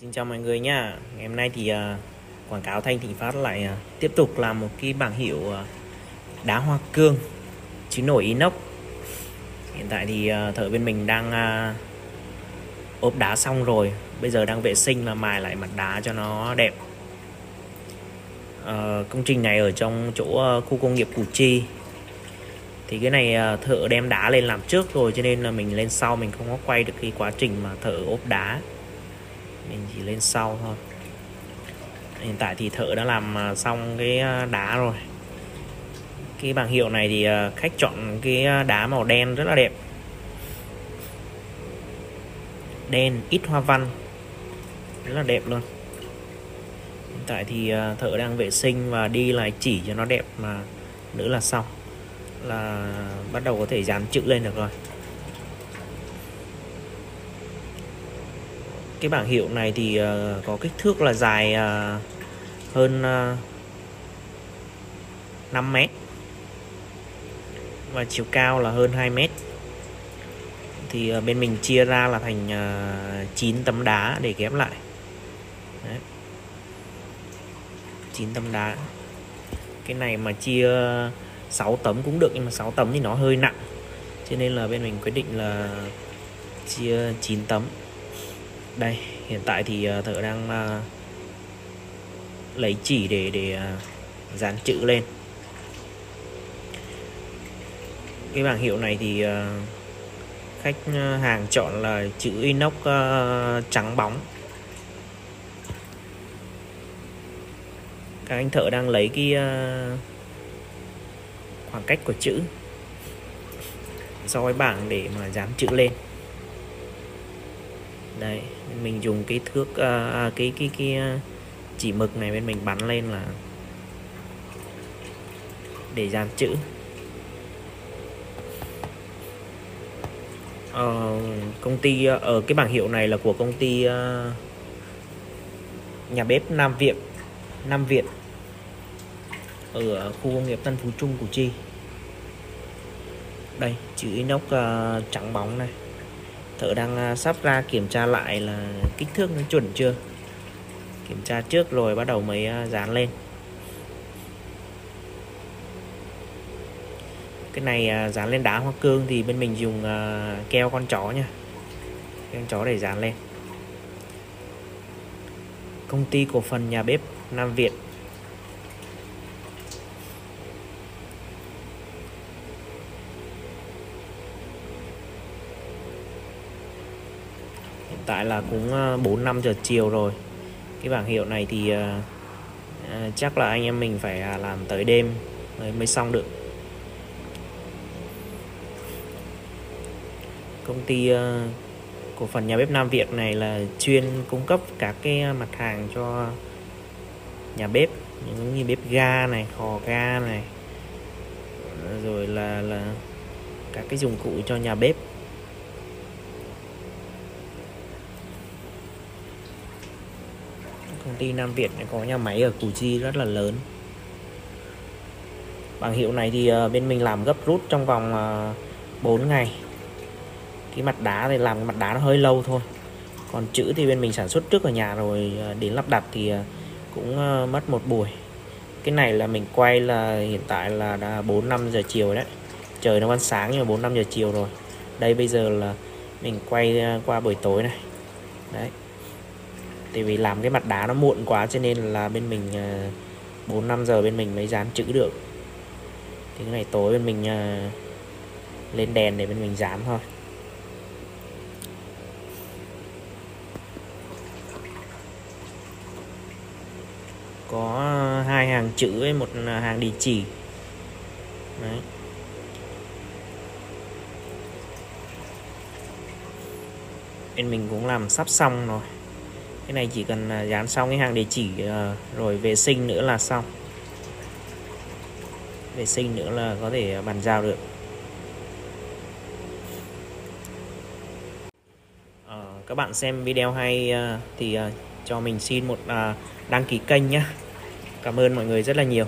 Xin chào mọi người nha. Ngày hôm nay thì uh, quảng cáo Thanh Thịnh Phát lại uh, tiếp tục làm một cái bảng hiệu uh, đá hoa cương chứ nổi inox. Hiện tại thì uh, thợ bên mình đang uh, ốp đá xong rồi. Bây giờ đang vệ sinh và mài lại mặt đá cho nó đẹp. Uh, Công trình này ở trong chỗ uh, khu công nghiệp Củ Chi. Thì cái này uh, thợ đem đá lên làm trước rồi cho nên là mình lên sau mình không có quay được cái quá trình mà thợ ốp đá mình chỉ lên sau thôi. Hiện tại thì thợ đã làm à, xong cái à, đá rồi. Cái bảng hiệu này thì à, khách chọn cái đá màu đen rất là đẹp. Đen, ít hoa văn, rất là đẹp luôn. Hiện tại thì thợ đang vệ sinh và đi lại chỉ cho nó đẹp mà nữa là xong. Là bắt đầu có thể dán chữ lên được rồi. Cái bảng hiệu này thì uh, có kích thước là dài uh, hơn ờ, uh, 5 mét và chiều cao là hơn 2 mét. Thì uh, bên mình chia ra là thành uh, 9 tấm đá để ghép lại. Đấy. 9 tấm đá. Cái này mà chia 6 tấm cũng được nhưng mà 6 tấm thì nó hơi nặng. Cho nên là bên mình quyết định là chia 9 tấm đây, hiện tại thì ờ, thợ đang ờ, lấy chỉ để để ờ, dán chữ lên. Cái bảng hiệu này thì khách hàng chọn là chữ inox trắng bóng. Các anh thợ đang lấy cái khoảng cách của chữ. So với bảng để mà dán chữ lên đây mình dùng cái thước à, à, cái cái cái à, chỉ mực này bên mình bắn lên là để dán chữ. Ờ, công ty à, ở cái bảng hiệu này là của công ty uh, nhà bếp Nam Việt Nam Việt ở khu công nghiệp Tân Phú Trung Củ Chi. Đây chữ inox uh, trắng bóng này thợ đang à, sắp ra kiểm tra lại là kích thước nó chuẩn chưa? Kiểm tra trước rồi bắt đầu mới à, dán lên. Cái này à, dán lên đá hoa cương thì bên mình dùng keo con chó nha. Keo con chó để dán lên. Công ty cổ phần nhà bếp Nam Việt. Tại là cũng 4 ờ, năm giờ chiều rồi. Cái bảng hiệu này thì ờ, ờ, chắc là anh em mình phải à, làm tới đêm mới, mới xong được. Công ty ờ, cổ phần nhà bếp Nam Việt này là chuyên cung cấp các cái mặt hàng cho nhà bếp những như bếp ga này kho ga này rồi là là các cái dụng cụ cho nhà bếp. Công ty Nam Việt có nhà máy ở Củ Chi rất là lớn. Bảng hiệu này thì ờ, bên mình làm gấp rút trong vòng ờ, 4 ngày. Cái mặt đá thì làm mặt đá nó hơi lâu thôi. Còn chữ thì bên mình sản xuất trước ở nhà rồi ờ, đến lắp đặt thì cũng mất một buổi. Cái này là mình quay là hiện tại là đã 4 5 giờ chiều đấy. Trời nó vẫn sáng nhưng mà 4 5 giờ chiều rồi. Đây bây giờ là mình quay qua buổi tối này. Đấy tại vì làm cái mặt đá nó muộn quá cho nên là bên mình à, 4 5 giờ bên mình mới dán chữ được. Thì cái này tối bên mình à, lên đèn để bên mình dán thôi. Có hai hàng chữ với một à, hàng địa chỉ. Đấy. Bên mình cũng làm sắp xong rồi cái này chỉ cần à, dán xong cái hàng địa chỉ ờ, rồi vệ sinh nữa là xong. Vệ sinh nữa là có thể à, bàn giao được. À, các bạn xem video hay à, thì cho mình xin một đăng ký kênh nhé Cảm ơn mọi người rất là nhiều.